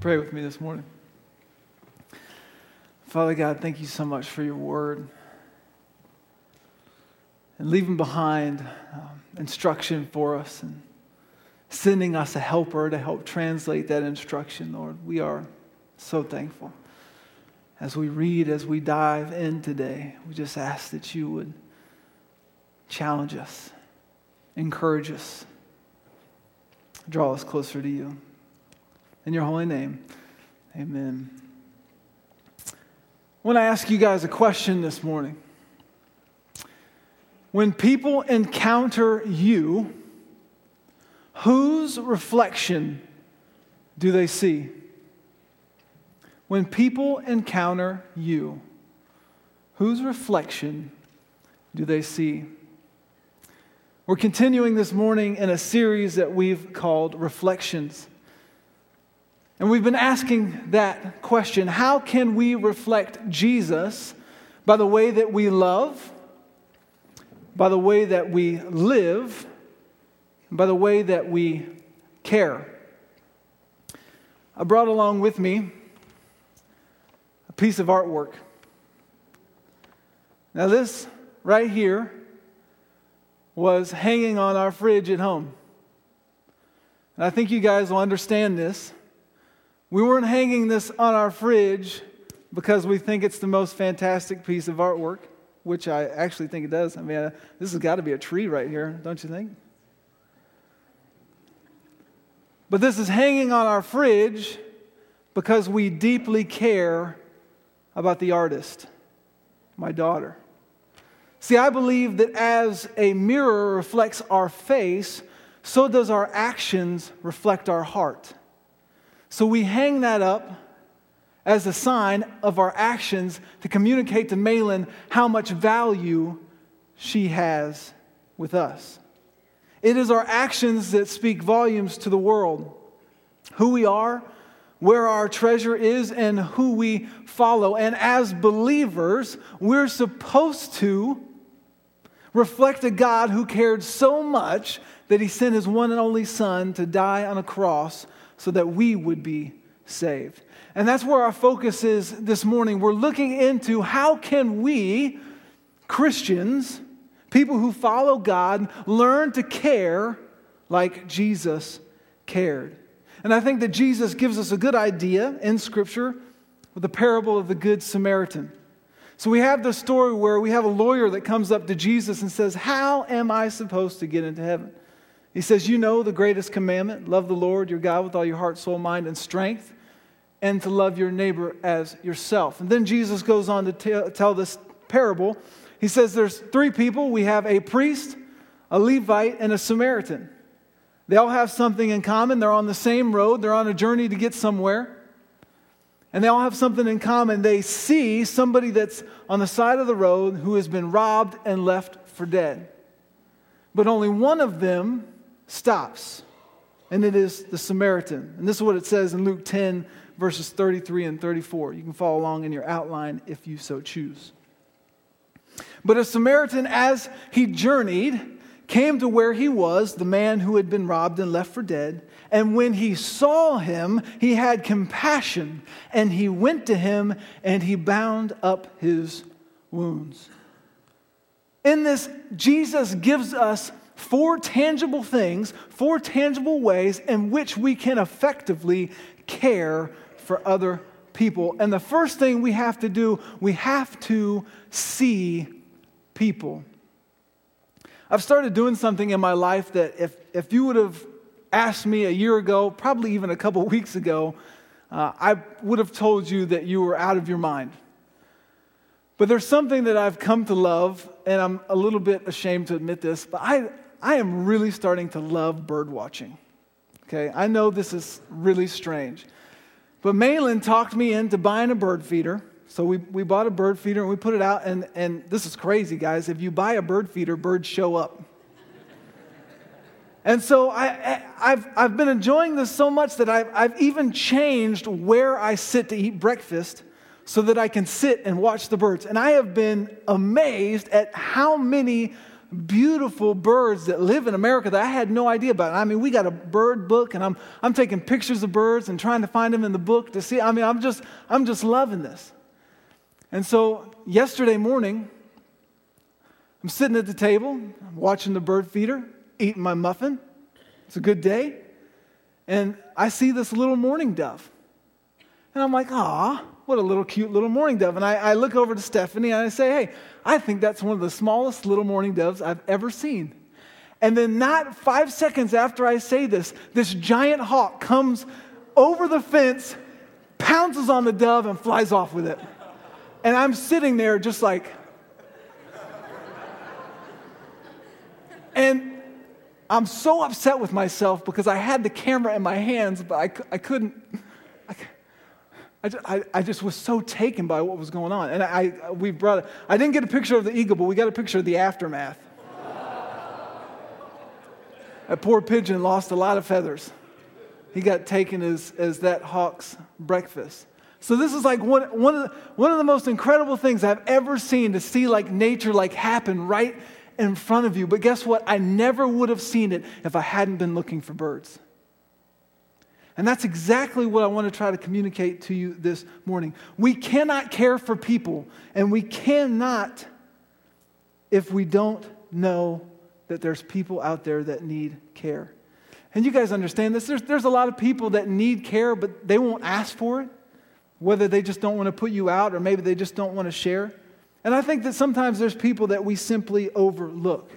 Pray with me this morning. Father God, thank you so much for your word. And leaving behind um, instruction for us and sending us a helper to help translate that instruction, Lord. We are so thankful. As we read, as we dive in today, we just ask that you would challenge us, encourage us, draw us closer to you. In your holy name, amen. I want to ask you guys a question this morning. When people encounter you, whose reflection do they see? When people encounter you, whose reflection do they see? We're continuing this morning in a series that we've called Reflections. And we've been asking that question how can we reflect Jesus by the way that we love, by the way that we live, by the way that we care? I brought along with me a piece of artwork. Now, this right here was hanging on our fridge at home. And I think you guys will understand this. We weren't hanging this on our fridge because we think it's the most fantastic piece of artwork, which I actually think it does. I mean, uh, this has got to be a tree right here, don't you think? But this is hanging on our fridge because we deeply care about the artist, my daughter. See, I believe that as a mirror reflects our face, so does our actions reflect our heart. So we hang that up as a sign of our actions to communicate to Malin how much value she has with us. It is our actions that speak volumes to the world. Who we are, where our treasure is, and who we follow. And as believers, we're supposed to reflect a God who cared so much that he sent his one and only Son to die on a cross so that we would be saved. And that's where our focus is this morning. We're looking into how can we, Christians, people who follow God, learn to care like Jesus cared. And I think that Jesus gives us a good idea in Scripture with the parable of the Good Samaritan. So we have the story where we have a lawyer that comes up to Jesus and says, How am I supposed to get into heaven? He says, You know the greatest commandment love the Lord your God with all your heart, soul, mind, and strength, and to love your neighbor as yourself. And then Jesus goes on to tell, tell this parable. He says, There's three people. We have a priest, a Levite, and a Samaritan. They all have something in common. They're on the same road, they're on a journey to get somewhere. And they all have something in common. They see somebody that's on the side of the road who has been robbed and left for dead. But only one of them stops, and it is the Samaritan. And this is what it says in Luke 10, verses 33 and 34. You can follow along in your outline if you so choose. But a Samaritan, as he journeyed, came to where he was, the man who had been robbed and left for dead. And when he saw him, he had compassion, and he went to him and he bound up his wounds. In this, Jesus gives us four tangible things, four tangible ways in which we can effectively care for other people. And the first thing we have to do, we have to see people. I've started doing something in my life that if, if you would have asked me a year ago, probably even a couple weeks ago, uh, I would have told you that you were out of your mind. But there's something that I've come to love, and I'm a little bit ashamed to admit this, but I, I am really starting to love bird watching. Okay, I know this is really strange. But Malin talked me into buying a bird feeder. So we, we bought a bird feeder and we put it out. And, and this is crazy, guys. If you buy a bird feeder, birds show up. and so I, I've, I've been enjoying this so much that I've, I've even changed where I sit to eat breakfast so that I can sit and watch the birds. And I have been amazed at how many beautiful birds that live in America that I had no idea about. I mean, we got a bird book, and I'm, I'm taking pictures of birds and trying to find them in the book to see. I mean, I'm just, I'm just loving this. And so yesterday morning, I'm sitting at the table, I'm watching the bird feeder, eating my muffin. It's a good day. And I see this little mourning dove. And I'm like, ah, what a little cute little mourning dove. And I, I, look over to Stephanie and I say, hey, I think that's one of the smallest little mourning doves I've ever seen. And then, not five seconds after I say this, this giant hawk comes over the fence, pounces on the dove, and flies off with it. And I'm sitting there just like, and I'm so upset with myself because I had the camera in my hands, but I, I couldn't. I, just, I, I just, was so taken by what was going on. And I, I, we brought, I didn't get a picture of the eagle, but we got a picture of the aftermath. that poor pigeon lost a lot of feathers. He got taken as, as that hawk's breakfast. So this is like one, one, of the, one of the most incredible things I've ever seen to see like nature like happen right in front of you. But guess what? I never would have seen it if I hadn't been looking for birds. And that's exactly what I want to try to communicate to you this morning. We cannot care for people, and we cannot if we don't know that there's people out there that need care. And you guys understand this. There's, there's a lot of people that need care, but they won't ask for it, whether they just don't want to put you out or maybe they just don't want to share. And I think that sometimes there's people that we simply overlook.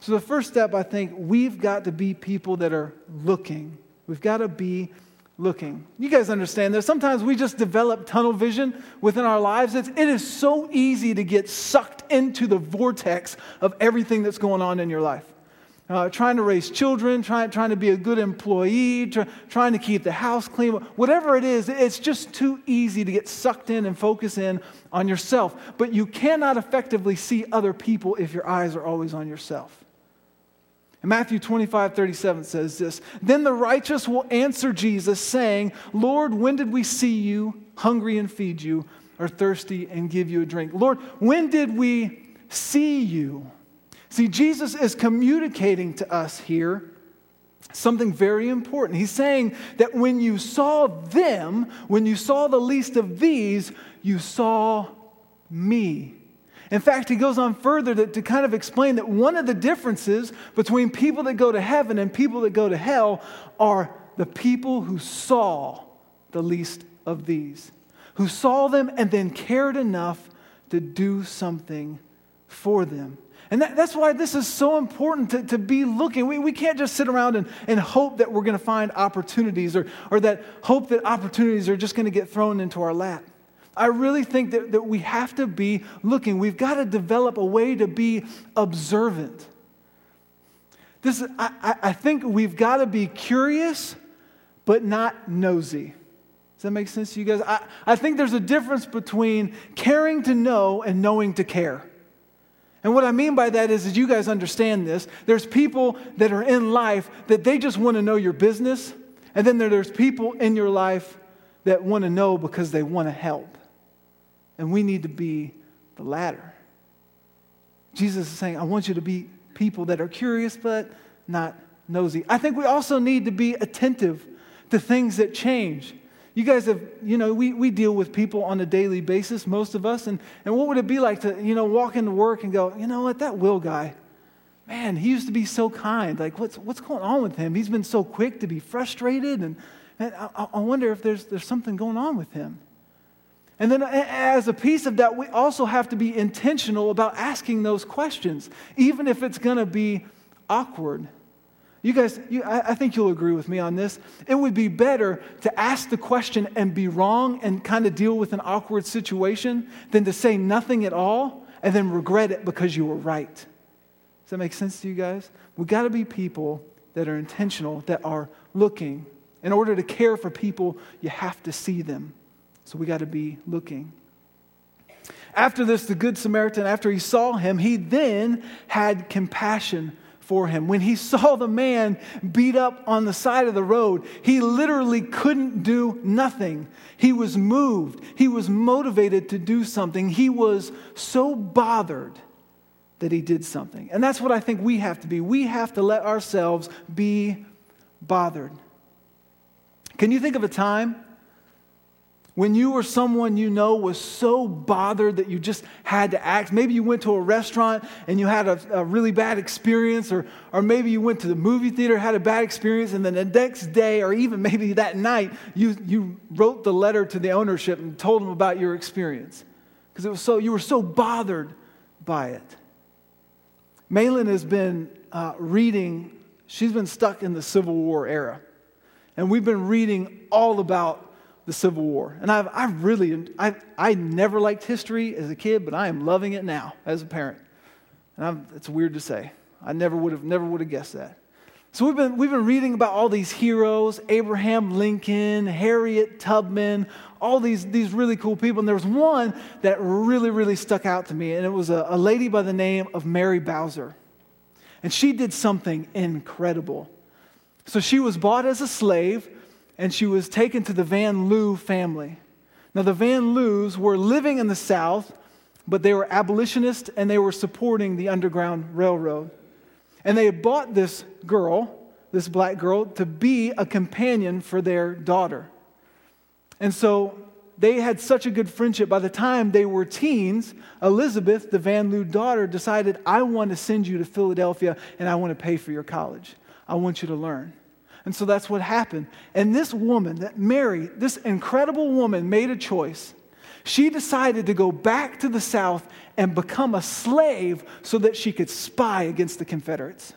So, the first step, I think, we've got to be people that are looking. We've got to be looking. You guys understand this. Sometimes we just develop tunnel vision within our lives. It's, it is so easy to get sucked into the vortex of everything that's going on in your life uh, trying to raise children, trying, trying to be a good employee, try, trying to keep the house clean, whatever it is, it's just too easy to get sucked in and focus in on yourself. But you cannot effectively see other people if your eyes are always on yourself. And Matthew 25, 37 says this Then the righteous will answer Jesus, saying, Lord, when did we see you hungry and feed you, or thirsty and give you a drink? Lord, when did we see you? See, Jesus is communicating to us here something very important. He's saying that when you saw them, when you saw the least of these, you saw me. In fact, he goes on further to, to, kind of explain that one of the differences between people that go to heaven and people that go to hell are the people who saw the least of these, who saw them and then cared enough to do something for them. And that, that's why this is so important to, to be looking. We, we can't just sit around and, and hope that we're going to find opportunities or, or that hope that opportunities are just going to get thrown into our lap. I really think that, that we have to be looking. We've got to develop a way to be observant. This, I, I think we've got to be curious, but not nosy. Does that make sense to you guys? I, I think there's a difference between caring to know and knowing to care. And what I mean by that is, as you guys understand this, there's people that are in life that they just want to know your business. And then there's people in your life that want to know because they want to help. And we need to be the latter. Jesus is saying, I want you to be people that are curious but not nosy. I think we also need to be attentive to things that change. You guys have, you know, we, we deal with people on a daily basis, most of us. And, and what would it be like to, you know, walk into work and go, you know what, that Will guy, man, he used to be so kind. Like, what's, what's going on with him? He's been so quick to be frustrated. And, and I, I wonder if there's, there's something going on with him. And then, as a piece of that, we also have to be intentional about asking those questions, even if it's going to be awkward. You guys, you, I, I think you'll agree with me on this. It would be better to ask the question and be wrong and kind of deal with an awkward situation than to say nothing at all and then regret it because you were right. Does that make sense to you guys? We've got to be people that are intentional, that are looking. In order to care for people, you have to see them. So we got to be looking. After this, the Good Samaritan, after he saw him, he then had compassion for him. When he saw the man beat up on the side of the road, he literally couldn't do nothing. He was moved, he was motivated to do something. He was so bothered that he did something. And that's what I think we have to be. We have to let ourselves be bothered. Can you think of a time when you or someone you know was so bothered that you just had to act? Maybe you went to a restaurant and you had a, a, really bad experience, or, or maybe you went to the movie theater, had a bad experience, and then the next day, or even maybe that night, you, you wrote the letter to the ownership and told them about your experience. Because it was so you were so bothered by it. Malin has been uh, reading, she's been stuck in the Civil War era. And we've been reading all about the Civil War. And I've, I've really, I, I never liked history as a kid, but I am loving it now as a parent. And I'm, it's weird to say. I never would have, never would have guessed that. So we've been, we've been reading about all these heroes, Abraham Lincoln, Harriet Tubman, all these, these really cool people. And there was one that really, really stuck out to me, and it was a, a lady by the name of Mary Bowser. And she did something incredible. So she was bought as a slave and she was taken to the Van Lew family. Now, the Van Lews were living in the South, but they were abolitionists and they were supporting the Underground Railroad. And they had bought this girl, this black girl, to be a companion for their daughter. And so they had such a good friendship. By the time they were teens, Elizabeth, the Van Lew daughter, decided, I want to send you to Philadelphia and I want to pay for your college. I want you to learn. And so that's what happened. And this woman, that Mary, this incredible woman, made a choice. She decided to go back to the South and become a slave so that she could spy against the Confederates.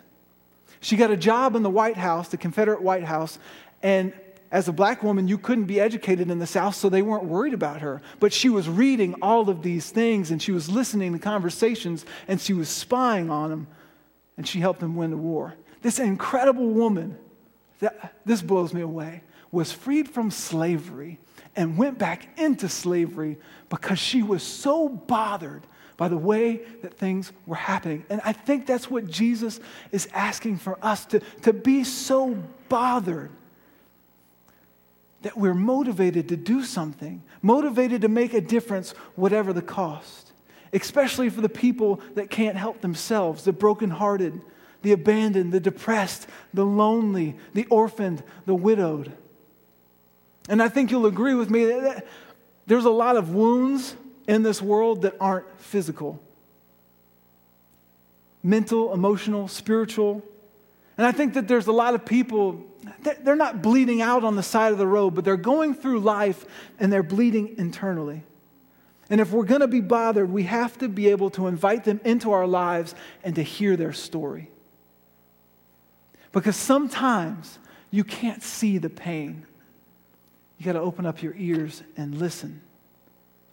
She got a job in the White House, the Confederate White House, and as a black woman, you couldn't be educated in the South, so they weren't worried about her. But she was reading all of these things, and she was listening to conversations, and she was spying on them, and she helped them win the war. This incredible woman that, this blows me away, was freed from slavery and went back into slavery because she was so bothered by the way that things were happening. And I think that's what Jesus is asking for us to, to be so bothered that we're motivated to do something, motivated to make a difference, whatever the cost, especially for the people that can't help themselves, the brokenhearted the abandoned, the depressed, the lonely, the orphaned, the widowed. And I think you'll agree with me that there's a lot of wounds in this world that aren't physical mental, emotional, spiritual. And I think that there's a lot of people, they're not bleeding out on the side of the road, but they're going through life and they're bleeding internally. And if we're going to be bothered, we have to be able to invite them into our lives and to hear their story. Because sometimes you can't see the pain. You got to open up your ears and listen.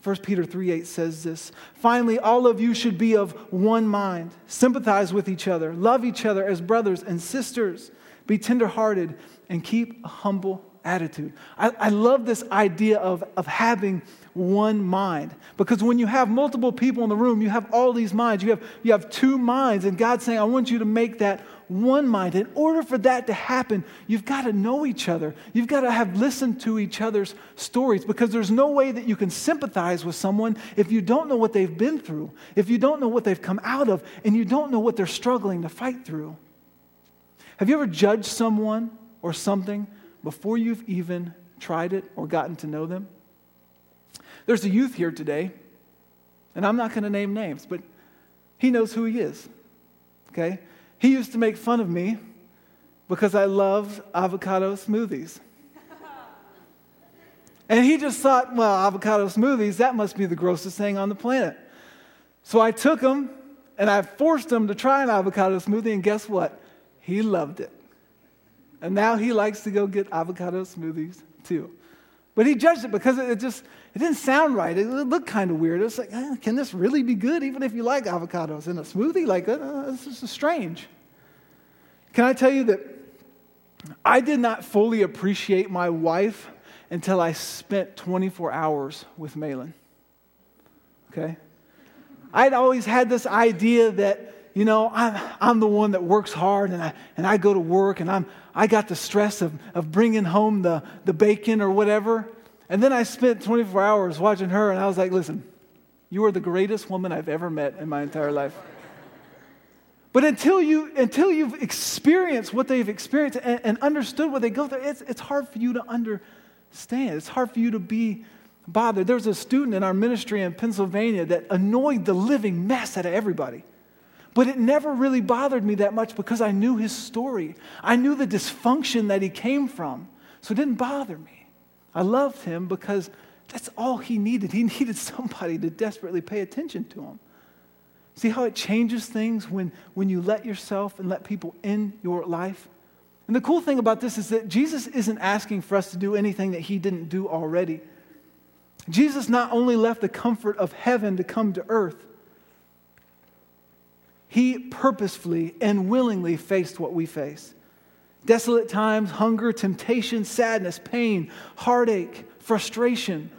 1 Peter 3 8 says this Finally, all of you should be of one mind, sympathize with each other, love each other as brothers and sisters, be tenderhearted, and keep a humble attitude. I, I love this idea of, of having one mind. Because when you have multiple people in the room, you have all these minds. You have, you have two minds, and God's saying, I want you to make that one mind. In order for that to happen, you've got to know each other. You've got to have listened to each other's stories because there's no way that you can sympathize with someone if you don't know what they've been through, if you don't know what they've come out of, and you don't know what they're struggling to fight through. Have you ever judged someone or something before you've even tried it or gotten to know them? There's a youth here today, and I'm not going to name names, but he knows who he is. Okay? He used to make fun of me because I loved avocado smoothies. And he just thought, well, avocado smoothies, that must be the grossest thing on the planet. So I took him and I forced him to try an avocado smoothie, and guess what? He loved it. And now he likes to go get avocado smoothies too. But he judged it because it just it didn't sound right. It looked kind of weird. It was like, eh, can this really be good, even if you like avocados in a smoothie? Like, uh, this is strange. Can I tell you that I did not fully appreciate my wife until I spent 24 hours with Malin. Okay? I'd always had this idea that you know, I'm, I'm the one that works hard and I, and I go to work and I'm, I got the stress of, of bringing home the, the bacon or whatever. And then I spent 24 hours watching her and I was like, listen, you are the greatest woman I've ever met in my entire life. But until, you, until you've experienced what they've experienced and, and understood what they go through, it's, it's hard for you to understand. It's hard for you to be bothered. There was a student in our ministry in Pennsylvania that annoyed the living mess out of everybody. But it never really bothered me that much because I knew his story. I knew the dysfunction that he came from. So it didn't bother me. I loved him because that's all he needed. He needed somebody to desperately pay attention to him. See how it changes things when, when you let yourself and let people in your life? And the cool thing about this is that Jesus isn't asking for us to do anything that he didn't do already. Jesus not only left the comfort of heaven to come to earth, he purposefully and willingly faced what we face desolate times, hunger, temptation, sadness, pain, heartache, frustration.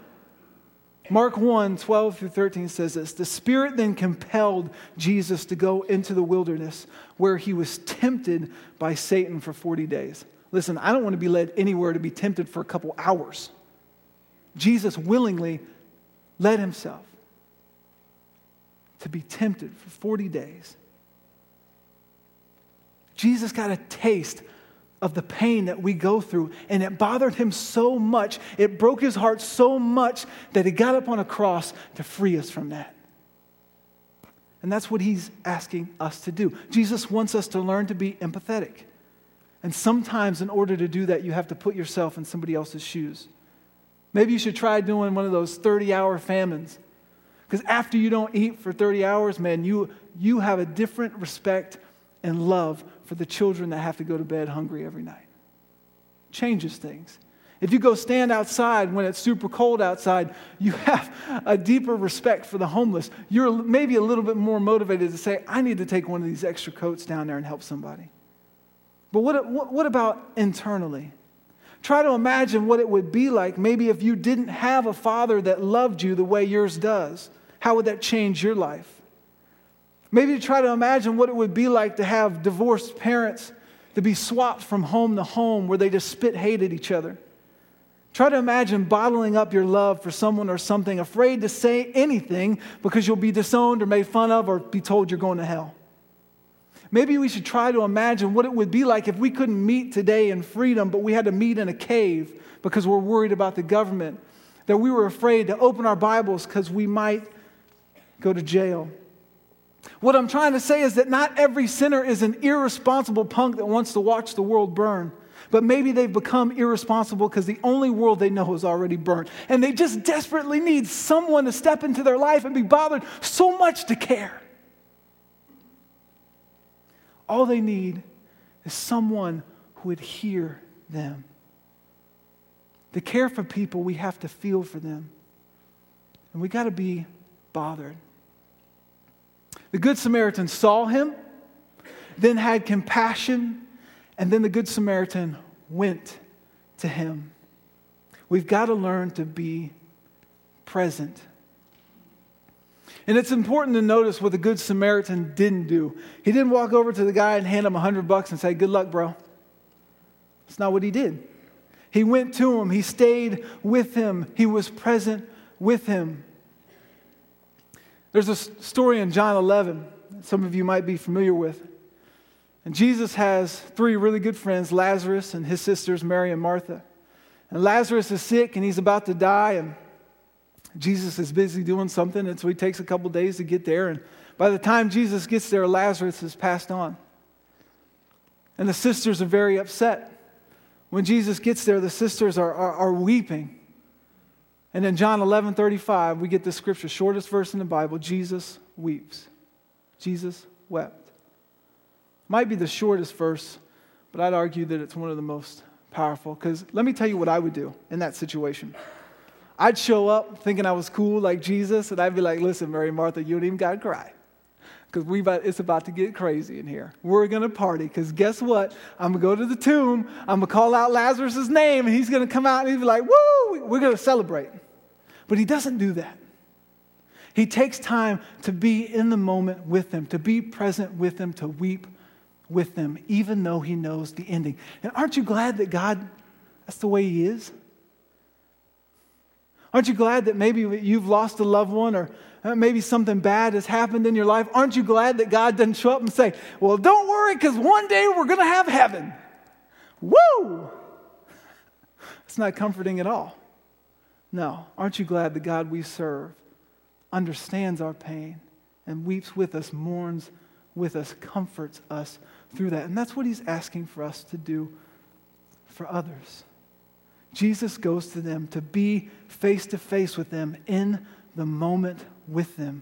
Mark 1 12 through 13 says this The Spirit then compelled Jesus to go into the wilderness where he was tempted by Satan for 40 days. Listen, I don't want to be led anywhere to be tempted for a couple hours. Jesus willingly led himself to be tempted for 40 days. Jesus got a taste of the pain that we go through, and it bothered him so much, it broke his heart so much that he got up on a cross to free us from that. And that's what he's asking us to do. Jesus wants us to learn to be empathetic. And sometimes, in order to do that, you have to put yourself in somebody else's shoes. Maybe you should try doing one of those 30 hour famines. Because after you don't eat for 30 hours, man, you, you have a different respect and love for the children that have to go to bed hungry every night. Changes things. If you go stand outside when it's super cold outside, you have a deeper respect for the homeless. You're maybe a little bit more motivated to say, I need to take one of these extra coats down there and help somebody. But what, what, what about internally? Try to imagine what it would be like maybe if you didn't have a father that loved you the way yours does. How would that change your life? Maybe try to imagine what it would be like to have divorced parents to be swapped from home to home where they just spit hate at each other. Try to imagine bottling up your love for someone or something, afraid to say anything because you'll be disowned or made fun of or be told you're going to hell. Maybe we should try to imagine what it would be like if we couldn't meet today in freedom, but we had to meet in a cave because we're worried about the government, that we were afraid to open our Bibles because we might go to jail. What I'm trying to say is that not every sinner is an irresponsible punk that wants to watch the world burn. But maybe they've become irresponsible because the only world they know is already burned. And they just desperately need someone to step into their life and be bothered so much to care. All they need is someone who would hear them. To care for people, we have to feel for them. And we got to be bothered. The Good Samaritan saw him, then had compassion, and then the Good Samaritan went to him. We've got to learn to be present. And it's important to notice what the Good Samaritan didn't do. He didn't walk over to the guy and hand him a hundred bucks and say, Good luck, bro. That's not what he did. He went to him, he stayed with him, he was present with him. There's a story in John 11 some of you might be familiar with. And Jesus has three really good friends Lazarus and his sisters, Mary and Martha. And Lazarus is sick and he's about to die, and Jesus is busy doing something, and so he takes a couple days to get there. And by the time Jesus gets there, Lazarus has passed on. And the sisters are very upset. When Jesus gets there, the sisters are, are, are weeping. And in John 11 35, we get the scripture, shortest verse in the Bible Jesus weeps. Jesus wept. Might be the shortest verse, but I'd argue that it's one of the most powerful. Because let me tell you what I would do in that situation. I'd show up thinking I was cool like Jesus, and I'd be like, listen, Mary Martha, you don't even got to cry. Because we it's about to get crazy in here. We're going to party. Because guess what? I'm going to go to the tomb. I'm going to call out Lazarus' name, and he's going to come out and he'll be like, woo, we're going to celebrate. But he doesn't do that. He takes time to be in the moment with them, to be present with them, to weep with them, even though he knows the ending. And aren't you glad that God, that's the way he is? Aren't you glad that maybe you've lost a loved one or uh, maybe something bad has happened in your life, aren't you glad that God doesn't show up and say, Well, don't worry, because one day we're going to have heaven? Woo! It's not comforting at all. No. Aren't you glad the God we serve understands our pain and weeps with us, mourns with us, comforts us through that? And that's what he's asking for us to do for others. Jesus goes to them to be face to face with them in the moment with them.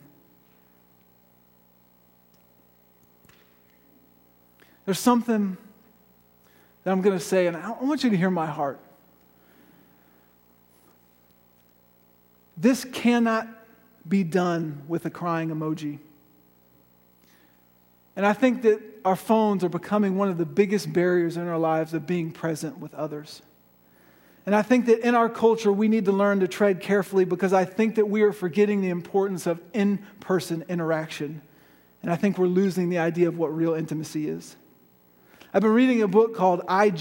There's something that I'm going to say, and I want you to hear my heart. This cannot be done with a crying emoji. And I think that our phones are becoming one of the biggest barriers in our lives of being present with others. And I think that in our culture, we need to learn to tread carefully because I think that we are forgetting the importance of in person interaction. And I think we're losing the idea of what real intimacy is. I've been reading a book called I,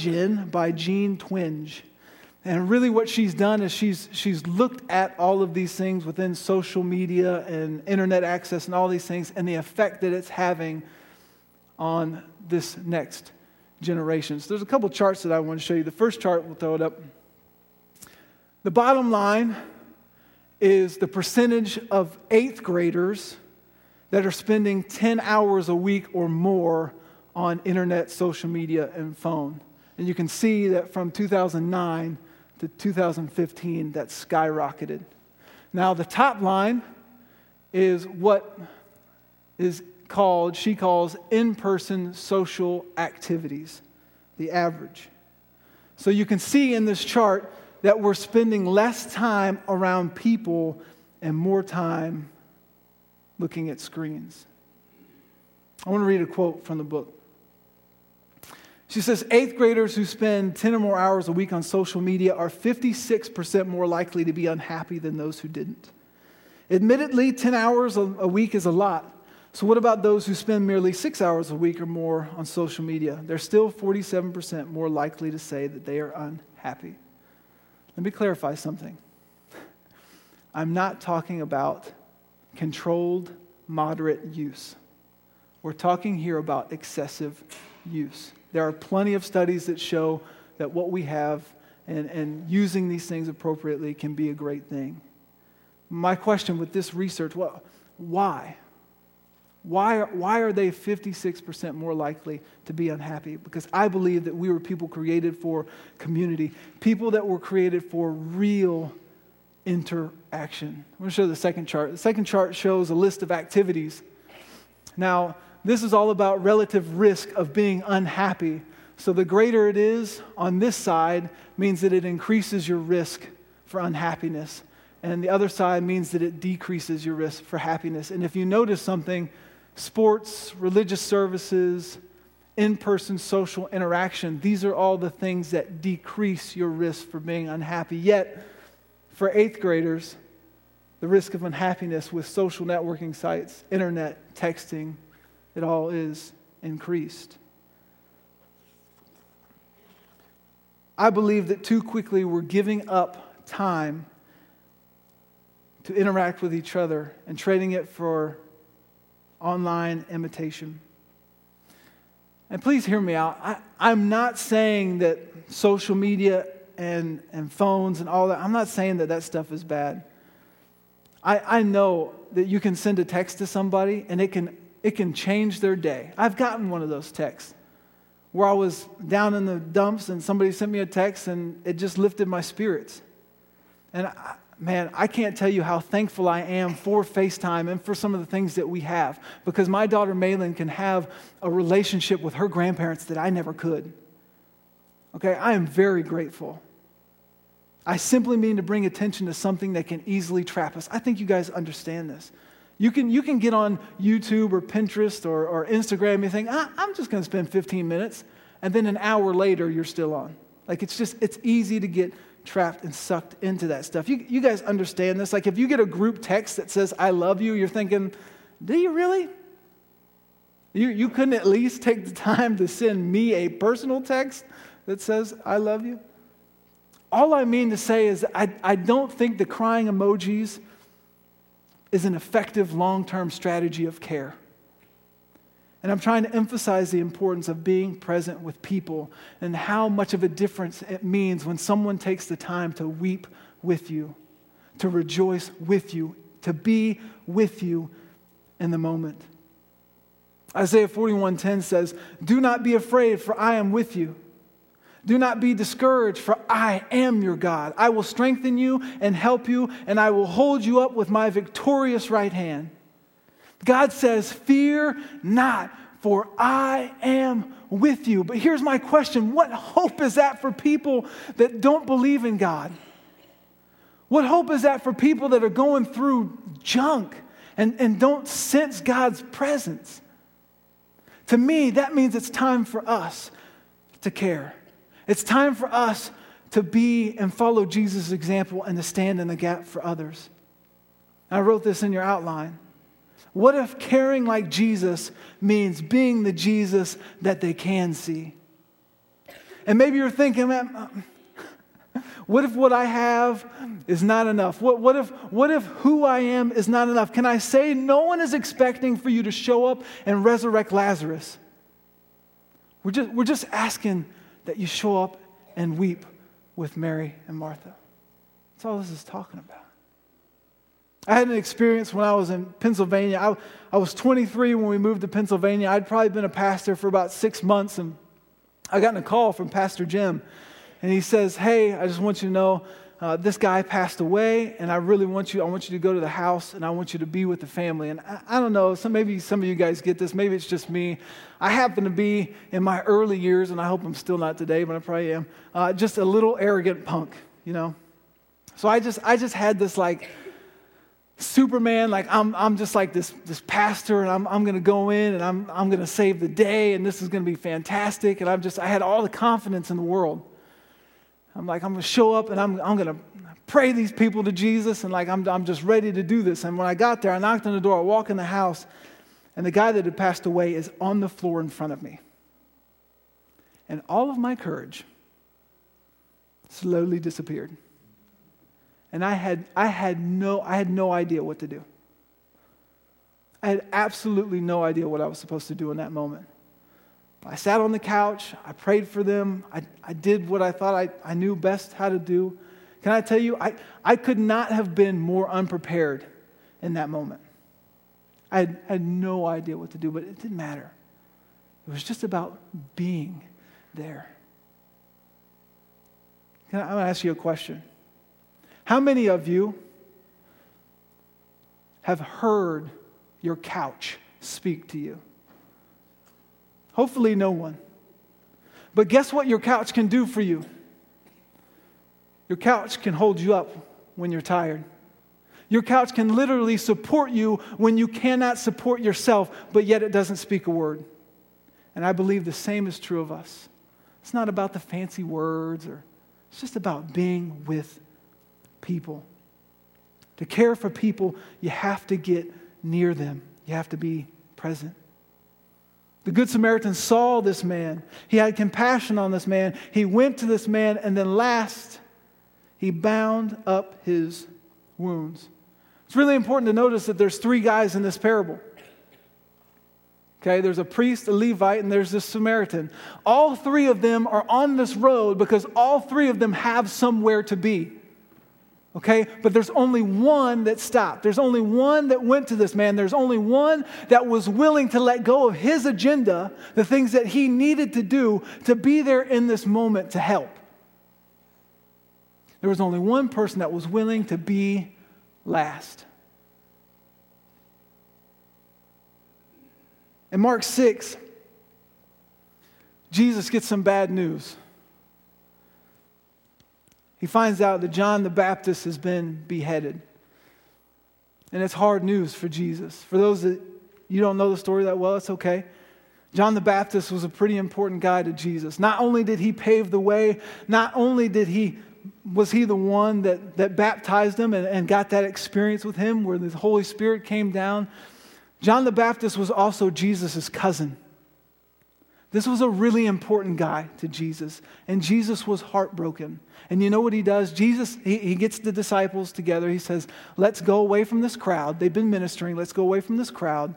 by Jean Twenge. And really, what she's done is she's, she's looked at all of these things within social media and internet access and all these things and the effect that it's having on this next generation. So, there's a couple charts that I want to show you. The first chart, we'll throw it up. The bottom line is the percentage of eighth graders that are spending 10 hours a week or more on internet, social media, and phone. And you can see that from 2009 to 2015, that skyrocketed. Now, the top line is what is called, she calls in person social activities, the average. So you can see in this chart that we're spending less time around people and more time looking at screens. I want to read a quote from the book. She says eighth graders who spend 10 or more hours a week on social media are 56% more likely to be unhappy than those who didn't. Admittedly, 10 hours a week is a lot. So, what about those who spend merely six hours a week or more on social media? They're still 47% more likely to say that they are unhappy. Let me clarify something. I'm not talking about controlled, moderate use. We're talking here about excessive use. There are plenty of studies that show that what we have and, and using these things appropriately can be a great thing. My question with this research well, why? Why are, why are they 56% more likely to be unhappy? Because I believe that we were people created for community, people that were created for real interaction. I'm going to show the second chart. The second chart shows a list of activities. Now, this is all about relative risk of being unhappy. So the greater it is on this side means that it increases your risk for unhappiness. And the other side means that it decreases your risk for happiness. And if you notice something, sports, religious services, in person social interaction, these are all the things that decrease your risk for being unhappy. Yet, for eighth graders, the risk of unhappiness with social networking sites, internet, texting, it all is increased. I believe that too quickly we're giving up time to interact with each other and trading it for online imitation. And please hear me out. I, am not saying that social media and, and phones and all that, I'm not saying that that stuff is bad. I, I know that you can send a text to somebody and it can it can change their day. I've gotten one of those texts where I was down in the dumps and somebody sent me a text and it just lifted my spirits. And I, man, I can't tell you how thankful I am for FaceTime and for some of the things that we have because my daughter Malin can have a relationship with her grandparents that I never could. Okay, I am very grateful. I simply mean to bring attention to something that can easily trap us. I think you guys understand this. You can, you can get on YouTube or Pinterest or, or Instagram and you think, ah, I'm just going to spend 15 minutes. And then an hour later, you're still on. Like it's just, it's easy to get trapped and sucked into that stuff. You, you guys understand this? Like if you get a group text that says, I love you, you're thinking, do you really? You, you couldn't at least take the time to send me a personal text that says, I love you? All I mean to say is, I, I don't think the crying emojis is an effective long term strategy of care. And I'm trying to emphasize the importance of being present with people and how much of a difference it means when someone takes the time to weep with you, to rejoice with you, to be with you in the moment. Isaiah 41:10 says, "Do not be afraid, for I am with you. Do not be discouraged, for I am your God. I will strengthen you and help you, and I will hold you up with my victorious right hand." God says, Fear not, for I am with you. But here's my question What hope is that for people that don't believe in God? What hope is that for people that are going through junk and, and don't sense God's presence? To me, that means it's time for us to care. It's time for us to be and follow Jesus' example and to stand in the gap for others. I wrote this in your outline. What if caring like Jesus means being the Jesus that they can see? And maybe you're thinking, man, uh, what if what I have is not enough? What, what, if, what if who I am is not enough? Can I say no one is expecting for you to show up and resurrect Lazarus? We're just, we're just asking that you show up and weep with Mary and Martha. That's all this is talking about. I had an experience when I was in Pennsylvania. I, I was 23 when we moved to Pennsylvania. I'd probably been a pastor for about six months, and I got a call from Pastor Jim. And he says, Hey, I just want you to know uh, this guy passed away, and I really want you, I want you to go to the house, and I want you to be with the family. And I, I don't know, some, maybe some of you guys get this, maybe it's just me. I happen to be in my early years, and I hope I'm still not today, but I probably am, uh, just a little arrogant punk, you know? So I just, I just had this like, Superman, like I'm, I'm just like this, this pastor and I'm, I'm going to go in and I'm, I'm going to save the day and this is going to be fantastic. And I'm just, I had all the confidence in the world. I'm like, I'm going to show up and I'm, I'm going to pray these people to Jesus and like, I'm, I'm just ready to do this. And when I got there, I knocked on the door, I walk in the house and the guy that had passed away is on the floor in front of me. And all of my courage slowly disappeared and I had, I had, no, I had no idea what to do. I had absolutely no idea what I was supposed to do in that moment. I sat on the couch, I prayed for them, I, I did what I thought I, I knew best how to do. Can I tell you, I, I could not have been more unprepared in that moment. I had, had no idea what to do, but it didn't matter. It was just about being there. Can I, I'm going to ask you a question. How many of you have heard your couch speak to you? Hopefully, no one. But guess what your couch can do for you? Your couch can hold you up when you're tired. Your couch can literally support you when you cannot support yourself, but yet it doesn't speak a word. And I believe the same is true of us. It's not about the fancy words or it's just about being with people. To care for people, you have to get near them, you have to be present. The Good Samaritan saw this man. He had compassion on this man. He went to this man, and then last, he bound up his wounds. It's really important to notice that there's three guys in this parable. Okay, there's a priest, a Levite, and there's this Samaritan. All three of them are on this road because all three of them have somewhere to be. Okay? But there's only one that stopped. There's only one that went to this man. There's only one that was willing to let go of his agenda, the things that he needed to do to be there in this moment to help. There was only one person that was willing to be last. In Mark 6, Jesus gets some bad news he finds out that John the Baptist has been beheaded. And it's hard news for Jesus. For those that you don't know the story that well, it's okay. John the Baptist was a pretty important guy to Jesus. Not only did he pave the way, not only did he was he the one that, that baptized him and, and got that experience with him where the Holy Spirit came down. John the Baptist was also Jesus' cousin. This was a really important guy to Jesus, and Jesus was heartbroken. And you know what he does? Jesus, he, he gets the disciples together. He says, Let's go away from this crowd. They've been ministering. Let's go away from this crowd,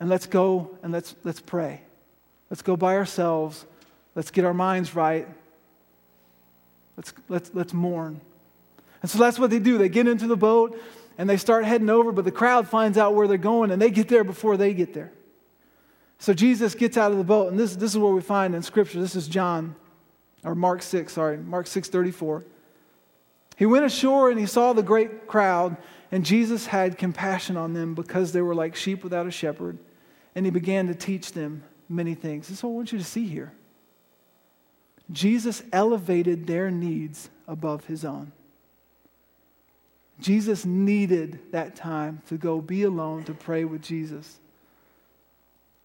and let's go and let's, let's pray. Let's go by ourselves. Let's get our minds right. Let's, let's, let's mourn. And so that's what they do. They get into the boat and they start heading over, but the crowd finds out where they're going and they get there before they get there. So Jesus gets out of the boat, and this, this is where we find in Scripture. This is John, or Mark 6, sorry, Mark 6 34. He went ashore and he saw the great crowd, and Jesus had compassion on them because they were like sheep without a shepherd, and he began to teach them many things. This is what I want you to see here. Jesus elevated their needs above his own. Jesus needed that time to go be alone to pray with Jesus.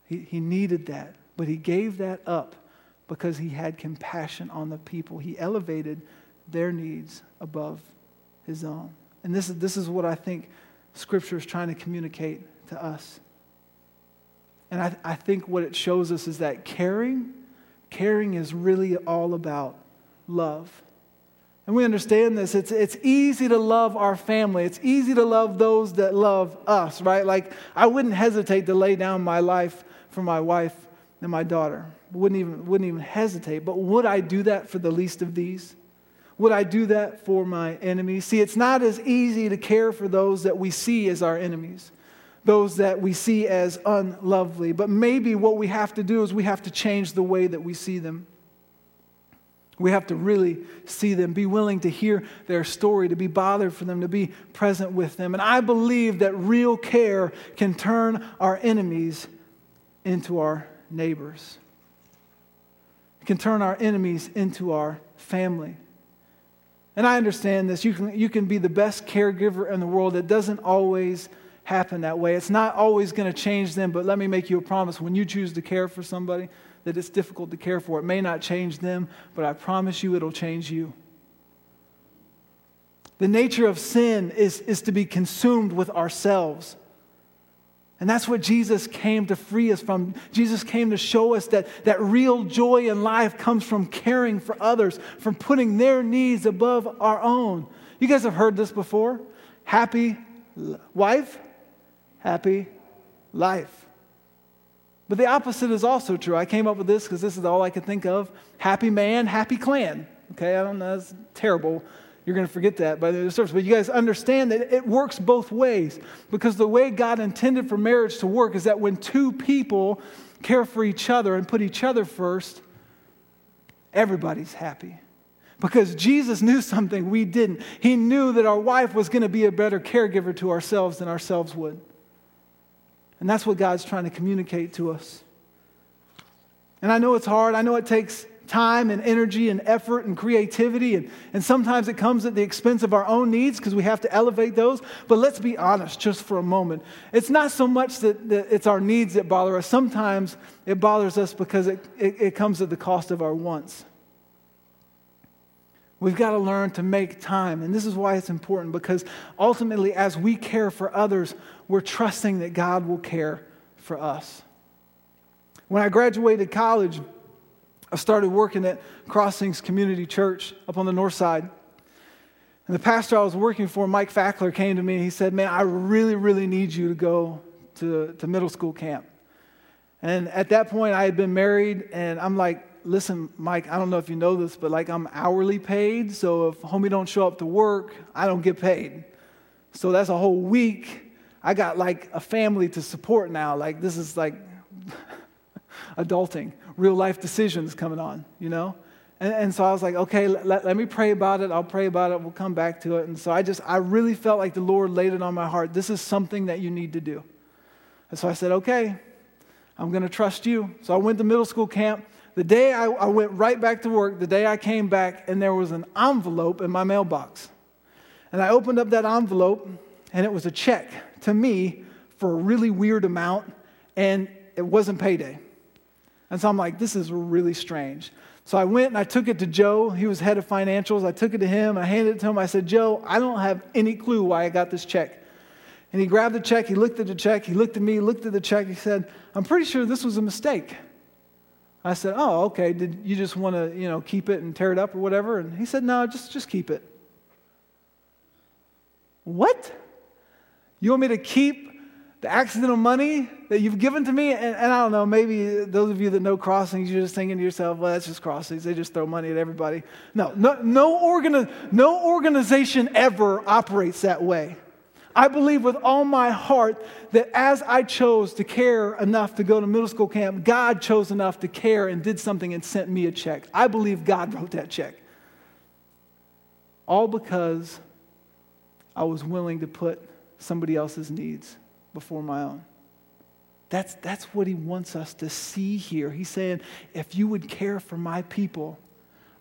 He, he needed that, but he gave that up because he had compassion on the people. He elevated their needs above his own. And this is, this is what I think Scripture is trying to communicate to us. And I, I think what it shows us is that caring, caring is really all about love. And we understand this. It's, it's easy to love our family. It's easy to love those that love us, right? Like, I wouldn't hesitate to lay down my life for my wife and my daughter. Wouldn't even, wouldn't even hesitate. But would I do that for the least of these? Would I do that for my enemies? See, it's not as easy to care for those that we see as our enemies, those that we see as unlovely. But maybe what we have to do is we have to change the way that we see them. We have to really see them, be willing to hear their story, to be bothered for them, to be present with them. And I believe that real care can turn our enemies into our neighbors. It can turn our enemies into our family. And I understand this. You can, you can be the best caregiver in the world. It doesn't always happen that way. It's not always going to change them, but let me make you a promise. When you choose to care for somebody, that it's difficult to care for. It may not change them, but I promise you it'll change you. The nature of sin is, is to be consumed with ourselves. And that's what Jesus came to free us from. Jesus came to show us that, that real joy in life comes from caring for others, from putting their needs above our own. You guys have heard this before? Happy wife, happy life. But the opposite is also true. I came up with this because this is all I could think of. Happy man, happy clan. Okay, I don't know, that's terrible. You're going to forget that by the service. But you guys understand that it works both ways because the way God intended for marriage to work is that when two people care for each other and put each other first, everybody's happy. Because Jesus knew something we didn't. He knew that our wife was going to be a better caregiver to ourselves than ourselves would. And that's what God's trying to communicate to us. And I know it's hard. I know it takes time and energy and effort and creativity. And, and sometimes it comes at the expense of our own needs because we have to elevate those. But let's be honest just for a moment. It's not so much that, that it's our needs that bother us, sometimes it bothers us because it, it, it comes at the cost of our wants. We've got to learn to make time. And this is why it's important because ultimately, as we care for others, we're trusting that God will care for us. When I graduated college, I started working at Crossings Community Church up on the north side. And the pastor I was working for, Mike Fackler, came to me and he said, Man, I really, really need you to go to, to middle school camp. And at that point, I had been married, and I'm like, listen, Mike, I don't know if you know this, but like I'm hourly paid. So if homie don't show up to work, I don't get paid. So that's a whole week. I got like a family to support now. Like this is like adulting, real life decisions coming on, you know? And, and so I was like, okay, let, let me pray about it. I'll pray about it. We'll come back to it. And so I just, I really felt like the Lord laid it on my heart. This is something that you need to do. And so I said, okay, I'm going to trust you. So I went to middle school camp. The day I, I went right back to work, the day I came back, and there was an envelope in my mailbox. And I opened up that envelope, and it was a check to me for a really weird amount, and it wasn't payday. And so I'm like, this is really strange. So I went and I took it to Joe. He was head of financials. I took it to him. I handed it to him. I said, Joe, I don't have any clue why I got this check. And he grabbed the check. He looked at the check. He looked at me, looked at the check. He said, I'm pretty sure this was a mistake. I said, Oh, okay. Did you just want to, you know, keep it and tear it up or whatever? And he said, No, just, just keep it. What? You want me to keep the accidental money that you've given to me? And, and, I don't know, maybe those of you that know crossings, you're just thinking to yourself, well, that's just crossings. They just throw money at everybody. No, no, no, organi- no organization ever operates that way. I believe with all my heart that as I chose to care enough to go to middle school camp, God chose enough to care and did something and sent me a check. I believe God wrote that check. All because I was willing to put somebody else's needs before my own. That's, that's what he wants us to see here. He's saying, if you would care for my people,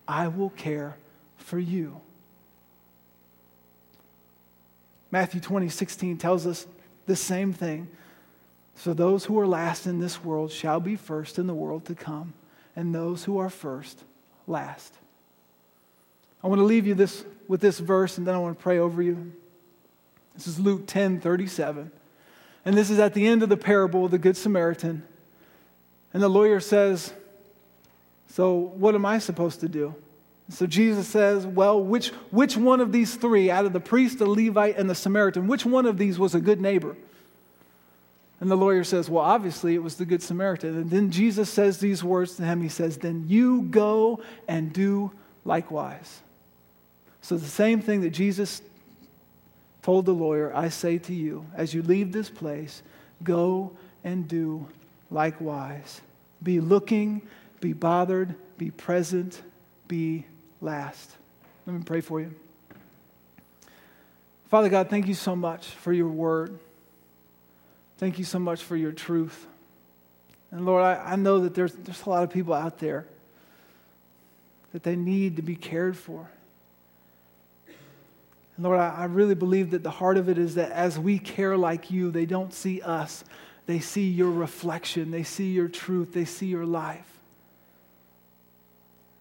I will care for you. Matthew 20, 16 tells us the same thing. So those who are last in this world shall be first in the world to come, and those who are first, last. I want to leave you this, with this verse, and then I want to pray over you. This is Luke 10 37. And this is at the end of the parable of the Good Samaritan. And the lawyer says, So, what am I supposed to do? So Jesus says, Well, which, which one of these three, out of the priest, the Levite, and the Samaritan, which one of these was a good neighbor? And the lawyer says, Well, obviously it was the good Samaritan. And then Jesus says these words to him He says, Then you go and do likewise. So the same thing that Jesus told the lawyer, I say to you, as you leave this place, go and do likewise. Be looking, be bothered, be present, be last. Let me pray for you. Father God, thank you so much for your word. Thank you so much for your truth. And Lord, I, I know that there's, there's a lot of people out there that they need to be cared for. And Lord, I, I really believe that the heart of it is that as we care like you, they don't see us. They see your reflection. They see your truth. They see your life.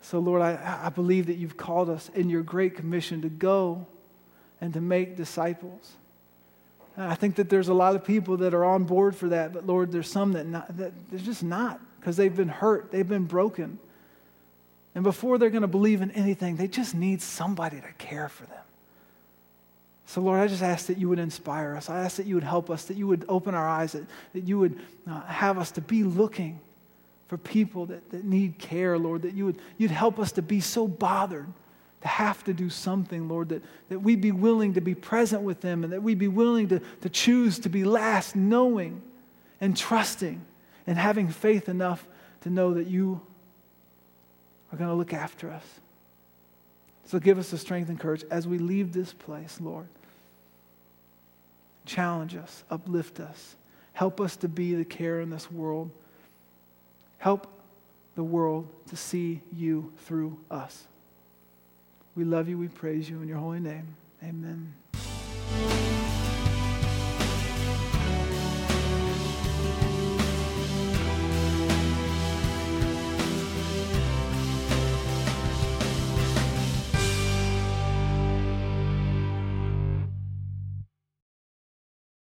So, Lord, I, I believe that you've called us in your great commission to go and to make disciples. And I think that there's a lot of people that are on board for that, but Lord, there's some that, not, that they're just not because they've been hurt, they've been broken. And before they're going to believe in anything, they just need somebody to care for them. So, Lord, I just ask that you would inspire us. I ask that you would help us, that you would open our eyes, that, that you would uh, have us to be looking for people that, that need care, Lord, that you would you'd help us to be so bothered to have to do something, Lord, that, that we be willing to be present with them and that we be willing to, to choose to be last, knowing and trusting and having faith enough to know that you are going to look after us. So give us the strength and courage as we leave this place, Lord. Challenge us, uplift us, help us to be the care in this world Help the world to see you through us. We love you. We praise you in your holy name. Amen.